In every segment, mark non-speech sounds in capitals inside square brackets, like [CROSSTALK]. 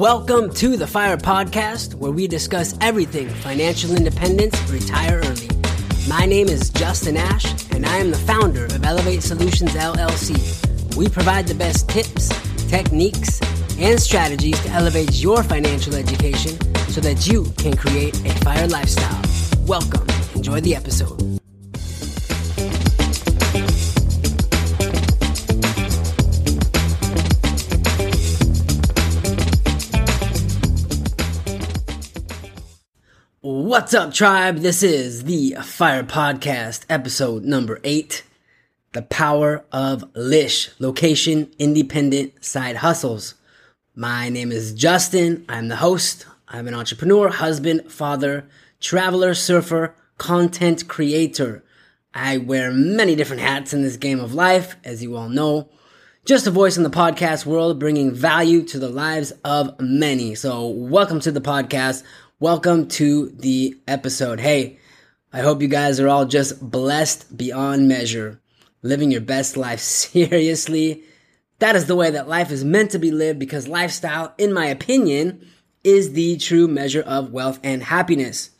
Welcome to the Fire Podcast, where we discuss everything financial independence, retire early. My name is Justin Ash, and I am the founder of Elevate Solutions LLC. We provide the best tips, techniques, and strategies to elevate your financial education so that you can create a fire lifestyle. Welcome. Enjoy the episode. What's up, tribe? This is the Fire Podcast, episode number eight The Power of Lish, Location Independent Side Hustles. My name is Justin. I'm the host. I'm an entrepreneur, husband, father, traveler, surfer, content creator. I wear many different hats in this game of life, as you all know. Just a voice in the podcast world, bringing value to the lives of many. So, welcome to the podcast welcome to the episode. Hey, I hope you guys are all just blessed beyond measure, living your best life. [LAUGHS] Seriously, that is the way that life is meant to be lived because lifestyle, in my opinion, is the true measure of wealth and happiness.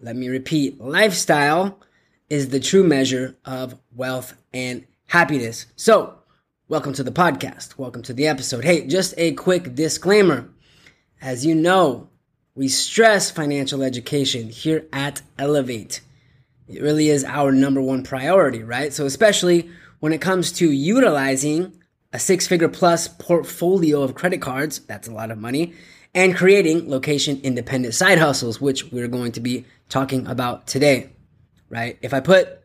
Let me repeat lifestyle is the true measure of wealth and happiness. So, welcome to the podcast. Welcome to the episode. Hey, just a quick disclaimer. As you know, we stress financial education here at Elevate. It really is our number one priority, right? So, especially when it comes to utilizing a six figure plus portfolio of credit cards, that's a lot of money, and creating location independent side hustles, which we're going to be talking about today, right? If I put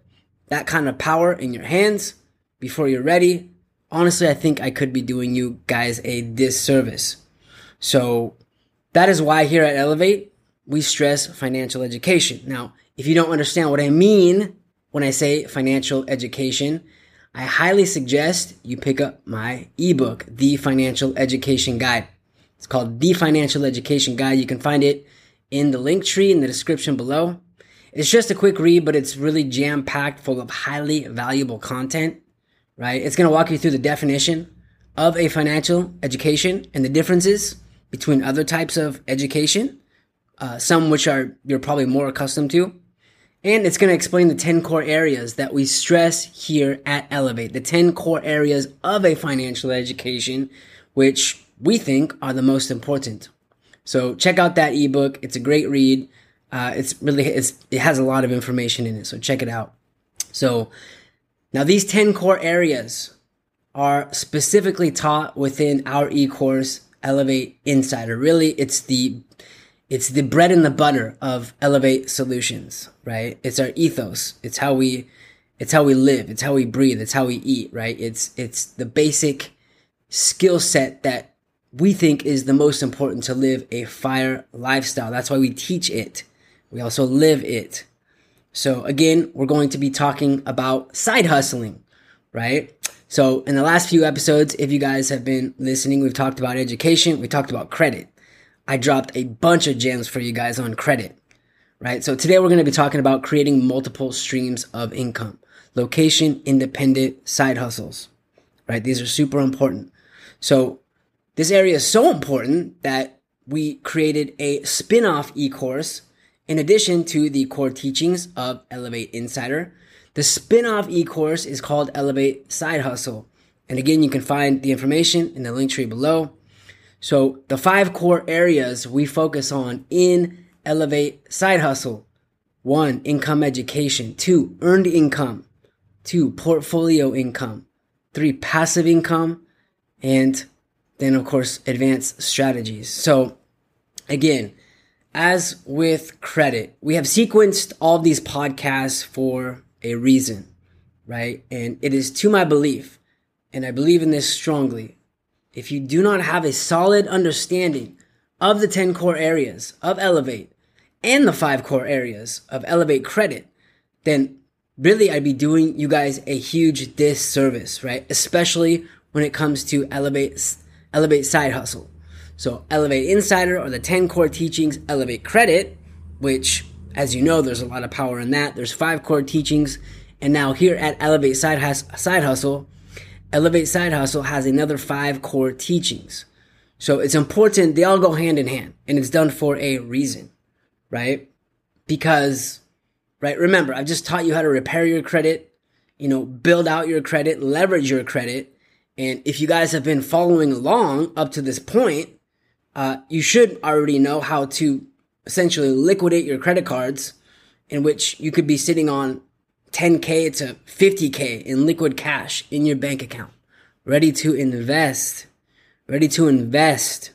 that kind of power in your hands before you're ready, honestly, I think I could be doing you guys a disservice. So, that is why here at Elevate, we stress financial education. Now, if you don't understand what I mean when I say financial education, I highly suggest you pick up my ebook, The Financial Education Guide. It's called The Financial Education Guide. You can find it in the link tree in the description below. It's just a quick read, but it's really jam packed full of highly valuable content, right? It's going to walk you through the definition of a financial education and the differences between other types of education, uh, some which are you're probably more accustomed to. And it's going to explain the 10 core areas that we stress here at Elevate, the 10 core areas of a financial education, which we think are the most important. So check out that ebook. It's a great read. Uh, it's really, it's, it has a lot of information in it. So check it out. So now these 10 core areas are specifically taught within our e-course Elevate Insider. Really, it's the it's the bread and the butter of Elevate Solutions, right? It's our ethos. It's how we it's how we live. It's how we breathe. It's how we eat, right? It's it's the basic skill set that we think is the most important to live a fire lifestyle. That's why we teach it. We also live it. So again, we're going to be talking about side hustling, right? So, in the last few episodes, if you guys have been listening, we've talked about education, we talked about credit. I dropped a bunch of gems for you guys on credit, right? So, today we're going to be talking about creating multiple streams of income, location independent side hustles, right? These are super important. So, this area is so important that we created a spin off e course in addition to the core teachings of Elevate Insider the spin-off e-course is called Elevate Side Hustle. And again, you can find the information in the link tree below. So the five core areas we focus on in Elevate Side Hustle. One, income education. Two, earned income. Two, portfolio income. Three, passive income. And then, of course, advanced strategies. So again, as with credit, we have sequenced all these podcasts for a reason, right? And it is to my belief, and I believe in this strongly. If you do not have a solid understanding of the 10 core areas of Elevate and the five core areas of Elevate Credit, then really I'd be doing you guys a huge disservice, right? Especially when it comes to Elevate, Elevate Side Hustle. So Elevate Insider or the 10 core teachings, Elevate Credit, which as you know, there's a lot of power in that. There's five core teachings. And now here at Elevate Side, Side Hustle, Elevate Side Hustle has another five core teachings. So it's important. They all go hand in hand and it's done for a reason, right? Because, right? Remember, I've just taught you how to repair your credit, you know, build out your credit, leverage your credit. And if you guys have been following along up to this point, uh, you should already know how to essentially liquidate your credit cards in which you could be sitting on 10K to 50K in liquid cash in your bank account, ready to invest, ready to invest,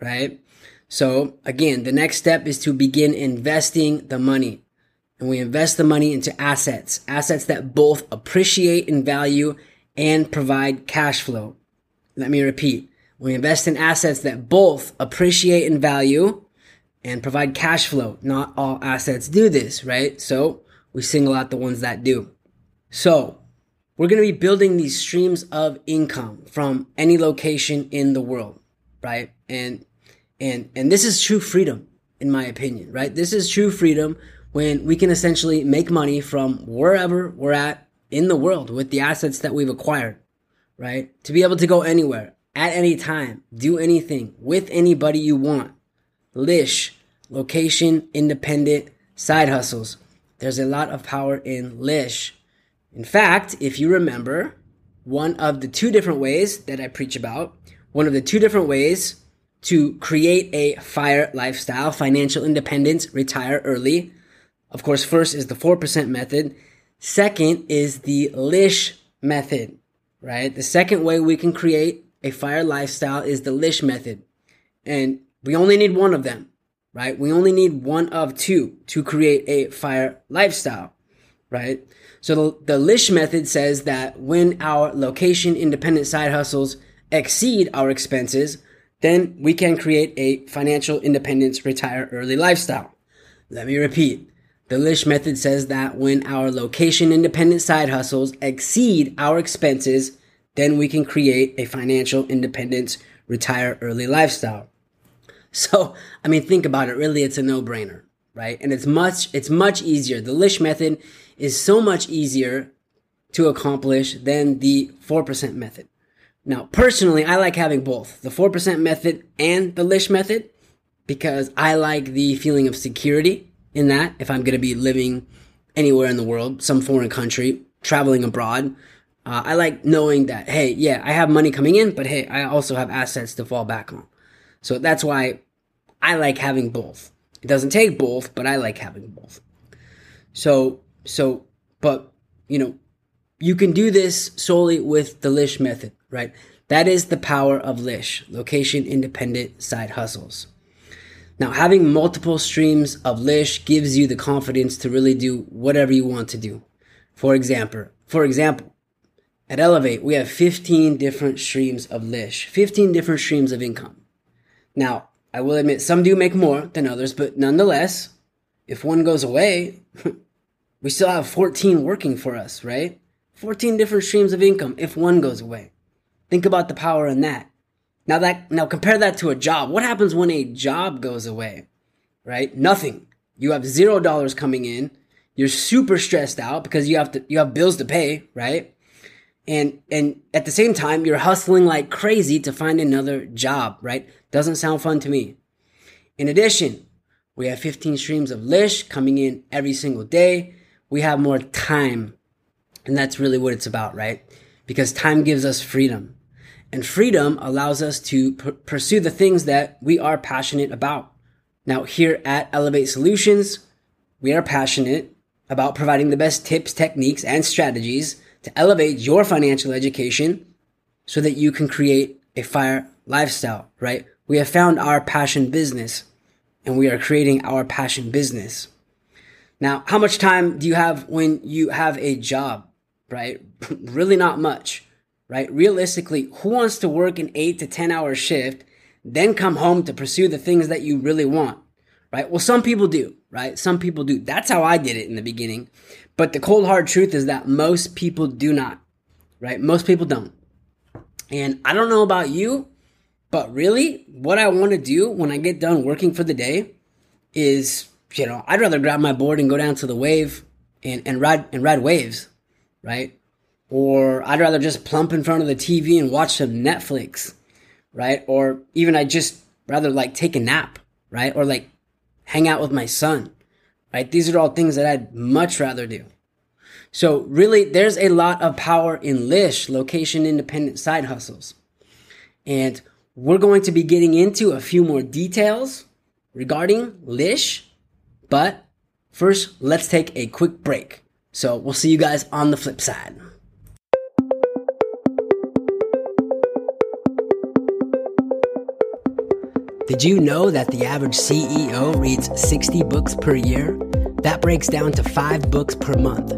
right? So again, the next step is to begin investing the money. And we invest the money into assets, assets that both appreciate in value and provide cash flow. Let me repeat. We invest in assets that both appreciate in value and provide cash flow. Not all assets do this, right? So we single out the ones that do. So we're going to be building these streams of income from any location in the world, right? And, and, and this is true freedom, in my opinion, right? This is true freedom when we can essentially make money from wherever we're at in the world with the assets that we've acquired, right? To be able to go anywhere at any time, do anything with anybody you want. Lish, location independent side hustles. There's a lot of power in Lish. In fact, if you remember, one of the two different ways that I preach about, one of the two different ways to create a fire lifestyle, financial independence, retire early. Of course, first is the 4% method. Second is the Lish method, right? The second way we can create a fire lifestyle is the Lish method. And we only need one of them right? We only need one of two to create a fire lifestyle, right? So the, the Lish method says that when our location independent side hustles exceed our expenses, then we can create a financial independence retire early lifestyle. Let me repeat. The Lish method says that when our location independent side hustles exceed our expenses, then we can create a financial independence retire early lifestyle. So, I mean, think about it. Really, it's a no-brainer, right? And it's much, it's much easier. The Lish method is so much easier to accomplish than the 4% method. Now, personally, I like having both the 4% method and the Lish method because I like the feeling of security in that if I'm going to be living anywhere in the world, some foreign country, traveling abroad. Uh, I like knowing that, hey, yeah, I have money coming in, but hey, I also have assets to fall back on. So that's why I like having both. It doesn't take both, but I like having both. So, so, but, you know, you can do this solely with the Lish method, right? That is the power of Lish, location independent side hustles. Now, having multiple streams of Lish gives you the confidence to really do whatever you want to do. For example, for example, at Elevate, we have 15 different streams of Lish, 15 different streams of income. Now, I will admit some do make more than others, but nonetheless, if one goes away, [LAUGHS] we still have 14 working for us, right? 14 different streams of income if one goes away. Think about the power in that. Now that now compare that to a job. What happens when a job goes away? Right? Nothing. You have 0 dollars coming in. You're super stressed out because you have to you have bills to pay, right? And and at the same time you're hustling like crazy to find another job right? Doesn't sound fun to me. In addition we have 15 streams of lish coming in every single day. We have more time and that's really what it's about right? Because time gives us freedom. And freedom allows us to pursue the things that we are passionate about. Now here at elevate solutions we are passionate about providing the best tips techniques and strategies to elevate your financial education so that you can create a fire lifestyle, right? We have found our passion business and we are creating our passion business. Now, how much time do you have when you have a job, right? [LAUGHS] really not much, right? Realistically, who wants to work an eight to 10 hour shift, then come home to pursue the things that you really want, right? Well, some people do, right? Some people do. That's how I did it in the beginning. But the cold hard truth is that most people do not, right? Most people don't. And I don't know about you, but really what I want to do when I get done working for the day is, you know, I'd rather grab my board and go down to the wave and, and ride and ride waves, right? Or I'd rather just plump in front of the TV and watch some Netflix, right? Or even I just rather like take a nap, right? Or like hang out with my son, right? These are all things that I'd much rather do. So really, there's a lot of power in Lish, location independent side hustles. And we're going to be getting into a few more details regarding Lish, but first, let's take a quick break. So we'll see you guys on the flip side. Did you know that the average CEO reads 60 books per year? That breaks down to five books per month.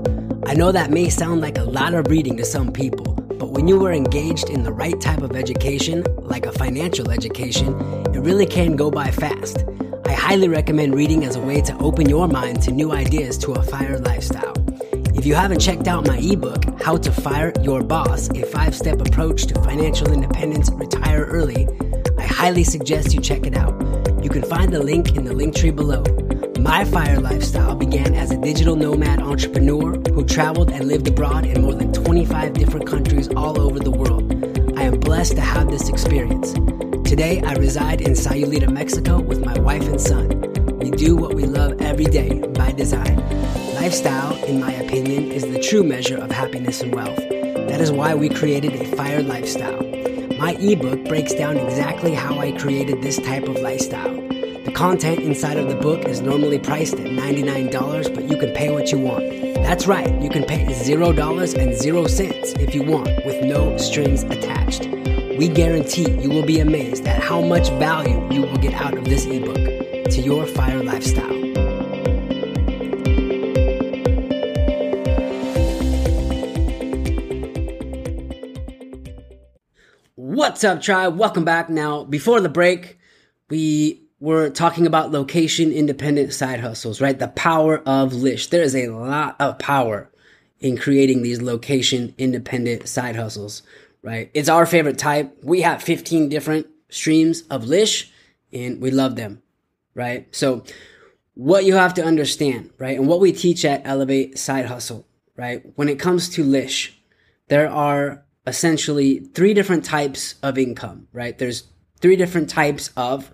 I know that may sound like a lot of reading to some people, but when you are engaged in the right type of education, like a financial education, it really can go by fast. I highly recommend reading as a way to open your mind to new ideas to a fire lifestyle. If you haven't checked out my ebook, How to Fire Your Boss, a five step approach to financial independence, retire early, highly suggest you check it out. You can find the link in the link tree below. My fire lifestyle began as a digital nomad entrepreneur who traveled and lived abroad in more than 25 different countries all over the world. I am blessed to have this experience. Today, I reside in Sayulita, Mexico with my wife and son. We do what we love every day by design. Lifestyle, in my opinion, is the true measure of happiness and wealth. That is why we created a fire lifestyle. My ebook breaks down exactly how I created this type of lifestyle. The content inside of the book is normally priced at $99, but you can pay what you want. That's right, you can pay $0 and 0 cents if you want with no strings attached. We guarantee you will be amazed at how much value you will get out of this ebook to your fire lifestyle. What's up, tribe? Welcome back. Now, before the break, we were talking about location independent side hustles, right? The power of Lish. There is a lot of power in creating these location independent side hustles, right? It's our favorite type. We have 15 different streams of Lish and we love them, right? So, what you have to understand, right? And what we teach at Elevate Side Hustle, right? When it comes to Lish, there are essentially three different types of income, right? There's three different types of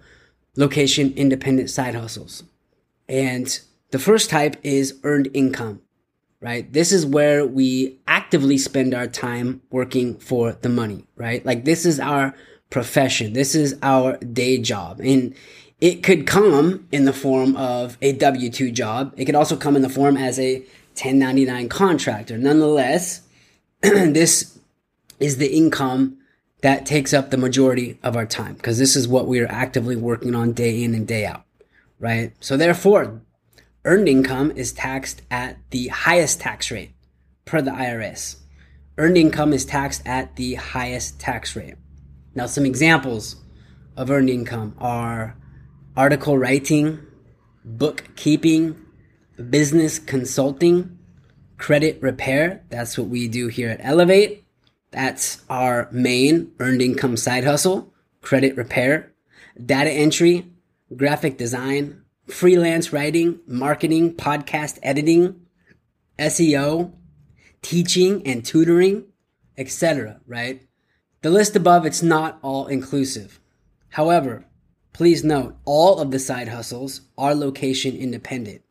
location independent side hustles. And the first type is earned income, right? This is where we actively spend our time working for the money, right? Like this is our profession. This is our day job. And it could come in the form of a W 2 job. It could also come in the form as a 1099 contractor. Nonetheless, [CLEARS THROAT] this is the income that takes up the majority of our time because this is what we are actively working on day in and day out, right? So therefore, earned income is taxed at the highest tax rate per the IRS. Earned income is taxed at the highest tax rate. Now, some examples of earned income are article writing, bookkeeping, business consulting, credit repair. That's what we do here at Elevate that's our main earned income side hustle, credit repair, data entry, graphic design, freelance writing, marketing, podcast editing, SEO, teaching and tutoring, etc., right? The list above it's not all inclusive. However, please note all of the side hustles are location independent.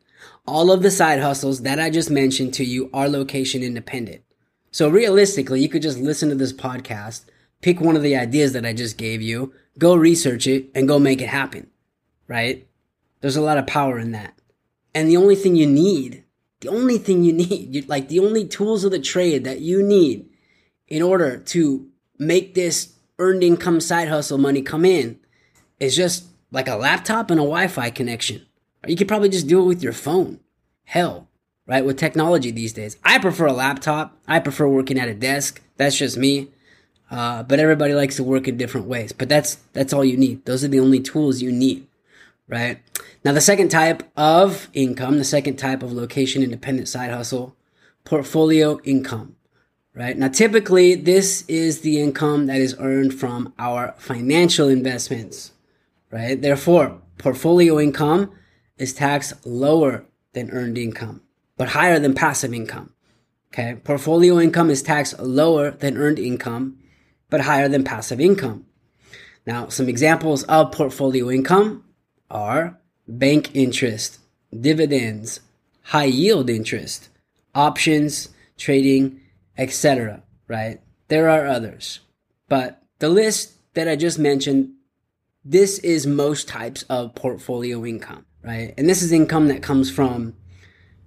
All of the side hustles that I just mentioned to you are location independent. So realistically, you could just listen to this podcast, pick one of the ideas that I just gave you, go research it, and go make it happen. Right? There's a lot of power in that. And the only thing you need, the only thing you [LAUGHS] need, you, like the only tools of the trade that you need in order to make this earned income side hustle money come in is just like a laptop and a Wi Fi connection. Or you could probably just do it with your phone. Hell, right? With technology these days. I prefer a laptop. I prefer working at a desk. That's just me. Uh, but everybody likes to work in different ways. But that's that's all you need. Those are the only tools you need, right? Now the second type of income, the second type of location independent side hustle, portfolio income, right? Now typically this is the income that is earned from our financial investments, right? Therefore, portfolio income is taxed lower than earned income but higher than passive income. Okay. Portfolio income is taxed lower than earned income, but higher than passive income. Now, some examples of portfolio income are bank interest, dividends, high yield interest, options, trading, etc. Right? There are others, but the list that I just mentioned, this is most types of portfolio income, right? And this is income that comes from,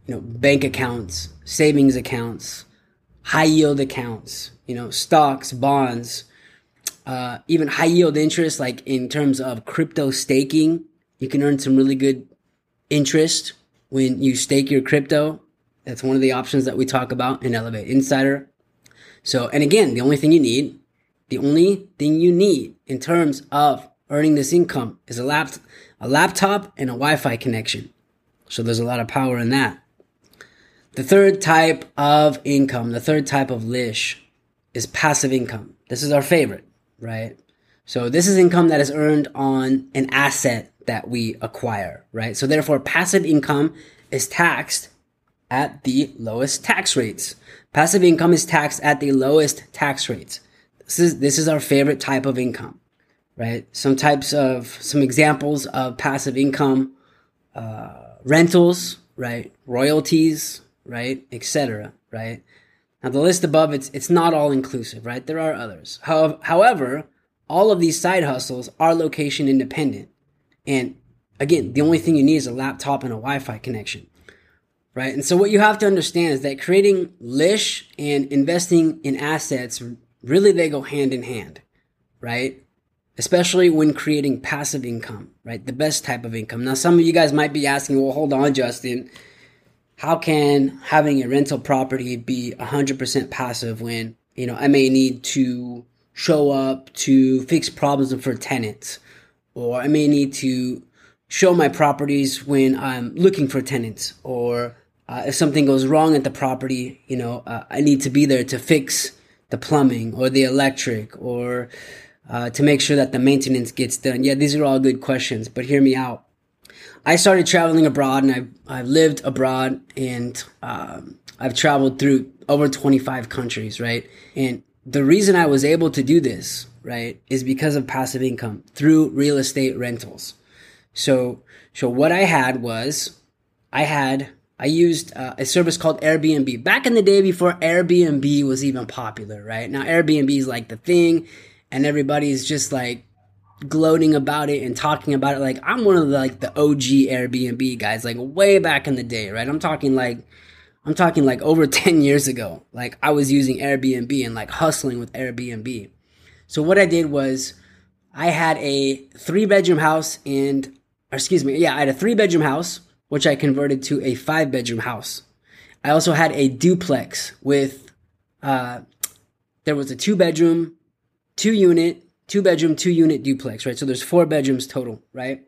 you know, bank accounts, savings accounts, high yield accounts, you know, stocks, bonds, uh, even high yield interest, like in terms of crypto staking, you can earn some really good interest when you stake your crypto. That's one of the options that we talk about in Elevate Insider. So, and again, the only thing you need, the only thing you need in terms of earning this income is a lap, a laptop and a Wi-Fi connection. So there's a lot of power in that. The third type of income, the third type of lish is passive income. This is our favorite, right? So this is income that is earned on an asset that we acquire, right? So therefore passive income is taxed at the lowest tax rates. Passive income is taxed at the lowest tax rates. This is this is our favorite type of income, right? Some types of some examples of passive income, uh, rentals, right? Royalties, right, etc., right? Now the list above it's it's not all inclusive, right? There are others. However, all of these side hustles are location independent. And again, the only thing you need is a laptop and a Wi-Fi connection. Right? And so what you have to understand is that creating Lish and investing in assets really they go hand in hand, right? Especially when creating passive income, right? The best type of income. Now some of you guys might be asking, well, hold on, Justin how can having a rental property be 100% passive when, you know, I may need to show up to fix problems for tenants or I may need to show my properties when I'm looking for tenants or uh, if something goes wrong at the property, you know, uh, I need to be there to fix the plumbing or the electric or uh, to make sure that the maintenance gets done. Yeah, these are all good questions, but hear me out. I started traveling abroad and I've, I've lived abroad and um, I've traveled through over 25 countries, right? And the reason I was able to do this, right, is because of passive income through real estate rentals. So, so what I had was I had, I used uh, a service called Airbnb back in the day before Airbnb was even popular, right? Now Airbnb is like the thing and everybody's just like gloating about it and talking about it like I'm one of the like the OG Airbnb guys like way back in the day, right? I'm talking like I'm talking like over [LAUGHS] 10 years ago. Like I was using Airbnb and like hustling with Airbnb. So what I did was I had a 3 bedroom house and excuse me, yeah, I had a 3 bedroom house which I converted to a 5 bedroom house. I also had a duplex with uh there was a 2 bedroom, 2 unit two bedroom, two unit duplex, right? So there's four bedrooms total, right?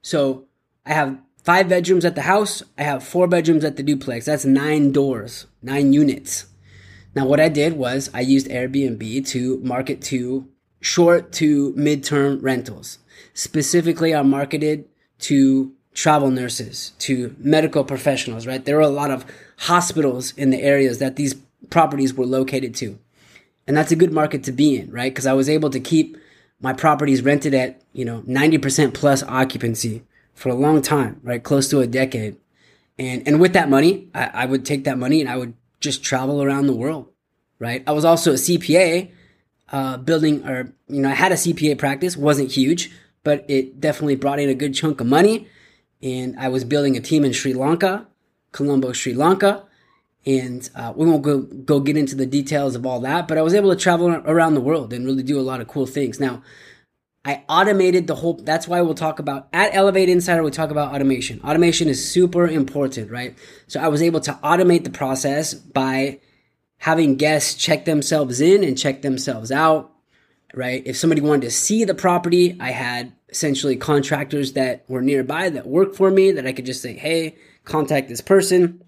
So I have five bedrooms at the house. I have four bedrooms at the duplex. That's nine doors, nine units. Now, what I did was I used Airbnb to market to short to midterm rentals. Specifically, I marketed to travel nurses, to medical professionals, right? There were a lot of hospitals in the areas that these properties were located to. And that's a good market to be in, right? Because I was able to keep my properties rented at, you know, 90% plus occupancy for a long time, right? Close to a decade. And, and with that money, I, I would take that money and I would just travel around the world, right? I was also a CPA, uh, building or, you know, I had a CPA practice, wasn't huge, but it definitely brought in a good chunk of money. And I was building a team in Sri Lanka, Colombo, Sri Lanka and uh, we won't go go get into the details of all that but i was able to travel around the world and really do a lot of cool things. Now i automated the whole that's why we'll talk about at elevate insider we talk about automation. Automation is super important right? So i was able to automate the process by having guests check themselves in and check themselves out right? If somebody wanted to see the property i had essentially contractors that were nearby that worked for me that i could just say hey contact this person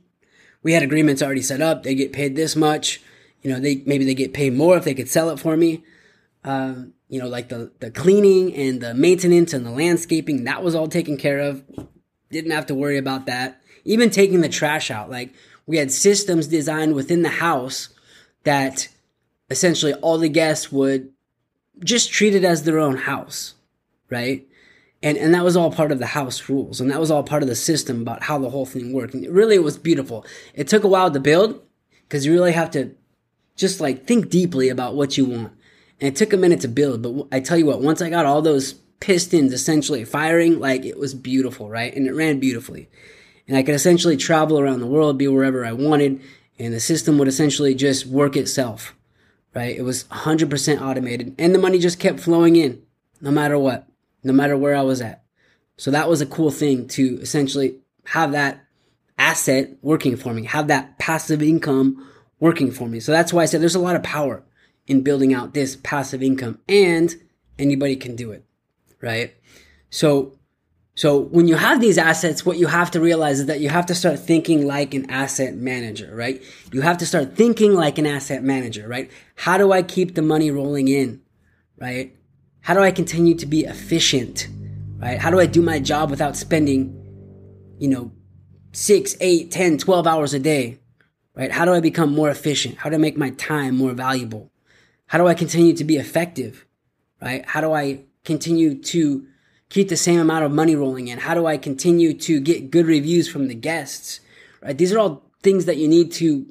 we had agreements already set up. They get paid this much. You know, they maybe they get paid more if they could sell it for me. Um, you know, like the the cleaning and the maintenance and the landscaping, that was all taken care of. Didn't have to worry about that. Even taking the trash out, like we had systems designed within the house that essentially all the guests would just treat it as their own house, right? And, and that was all part of the house rules. And that was all part of the system about how the whole thing worked. And it really it was beautiful. It took a while to build because you really have to just like think deeply about what you want. And it took a minute to build. But I tell you what, once I got all those pistons essentially firing, like it was beautiful, right? And it ran beautifully. And I could essentially travel around the world, be wherever I wanted. And the system would essentially just work itself, right? It was 100% automated. And the money just kept flowing in no matter what no matter where I was at. So that was a cool thing to essentially have that asset working for me, have that passive income working for me. So that's why I said there's a lot of power in building out this passive income and anybody can do it, right? So so when you have these assets, what you have to realize is that you have to start thinking like an asset manager, right? You have to start thinking like an asset manager, right? How do I keep the money rolling in, right? How do I continue to be efficient? Right? How do I do my job without spending, you know, six, eight, 10, 12 hours a day? Right? How do I become more efficient? How do I make my time more valuable? How do I continue to be effective? Right? How do I continue to keep the same amount of money rolling in? How do I continue to get good reviews from the guests? Right? These are all things that you need to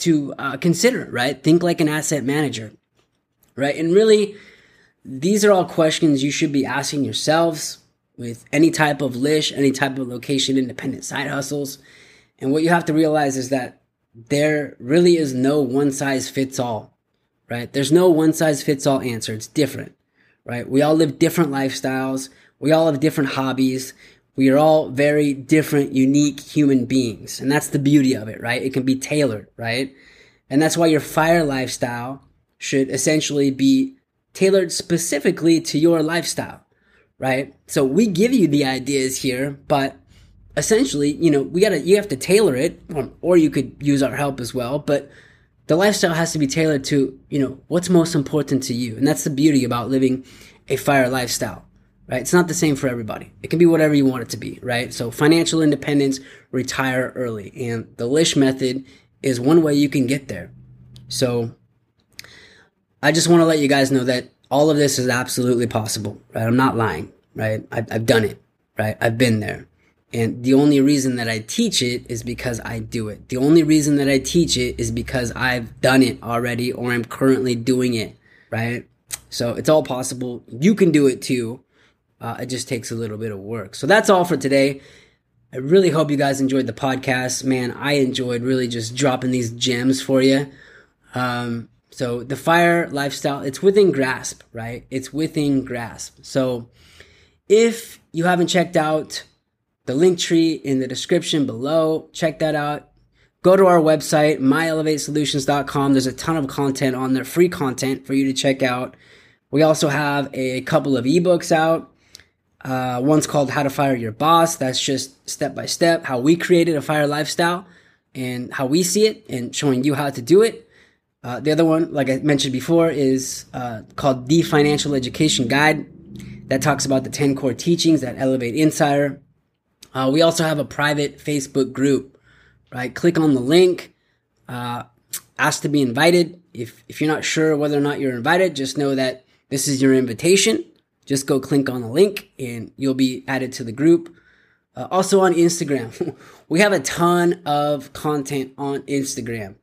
to uh, consider. Right? Think like an asset manager. Right? And really, these are all questions you should be asking yourselves with any type of lish, any type of location independent side hustles. And what you have to realize is that there really is no one size fits all, right? There's no one size fits all answer. It's different, right? We all live different lifestyles. We all have different hobbies. We are all very different, unique human beings. And that's the beauty of it, right? It can be tailored, right? And that's why your fire lifestyle should essentially be tailored specifically to your lifestyle, right? So we give you the ideas here, but essentially, you know, we gotta, you have to tailor it, or, you could use our help as well, but the lifestyle has to be tailored to, you know, what's most important to you. And that's the beauty about living a fire lifestyle, right? It's not the same for everybody. It can be whatever you want it to be, right? So financial independence, retire early. And the Lish method is one way you can get there. So I just want to let you guys know that all of this is absolutely possible, right? I'm not lying, right? I've, I've done it, right? I've been there. And the only reason that I teach it is because I do it. The only reason that I teach it is because I've done it already or I'm currently doing it, right? So it's all possible. You can do it too. Uh, it just takes a little bit of work. So that's all for today. I really hope you guys enjoyed the podcast. Man, I enjoyed really just dropping these gems for you. Um, so the fire lifestyle, it's within grasp, right? It's within grasp. So if you haven't checked out the link tree in the description below, check that out. Go to our website, myelevatesolutions.com. There's a ton of content on there, free content for you to check out. We also have a couple of ebooks out. Uh, one's called How to Fire Your Boss. That's just step by step how we created a fire lifestyle and how we see it and showing you how to do it. Uh, the other one, like I mentioned before, is uh, called The Financial Education Guide. That talks about the 10 core teachings that elevate Insider. Uh, we also have a private Facebook group, right? Click on the link, uh, ask to be invited. If, if you're not sure whether or not you're invited, just know that this is your invitation. Just go click on the link and you'll be added to the group. Uh, also on Instagram, [LAUGHS] we have a ton of content on Instagram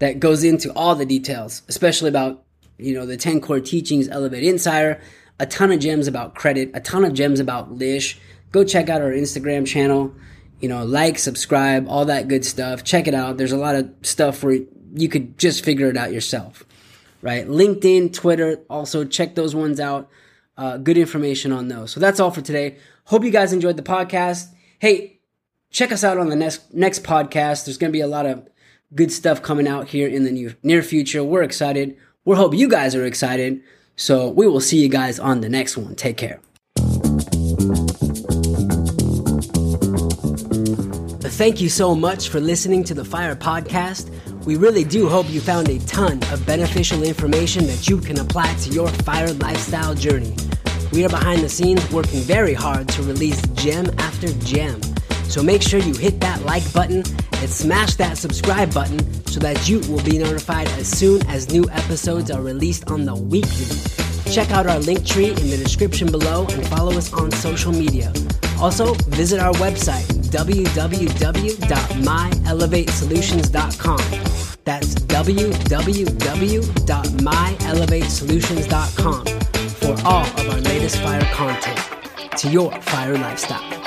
that goes into all the details, especially about, you know, the 10 core teachings, Elevate Insider, a ton of gems about credit, a ton of gems about Lish. Go check out our Instagram channel, you know, like, subscribe, all that good stuff. Check it out. There's a lot of stuff where you could just figure it out yourself, right? LinkedIn, Twitter, also check those ones out. Uh, good information on those. So that's all for today. Hope you guys enjoyed the podcast. Hey, check us out on the next next podcast. There's going to be a lot of good stuff coming out here in the near, near future. We're excited. We hope you guys are excited. So we will see you guys on the next one. Take care. Thank you so much for listening to the Fire Podcast. We really do hope you found a ton of beneficial information that you can apply to your fire lifestyle journey. We are behind the scenes working very hard to release gem after gem so make sure you hit that like button and smash that subscribe button so that you will be notified as soon as new episodes are released on the weekly. Check out our link tree in the description below and follow us on social media. Also, visit our website, www.myelevatesolutions.com. That's www.myelevatesolutions.com for all of our latest fire content to your fire lifestyle.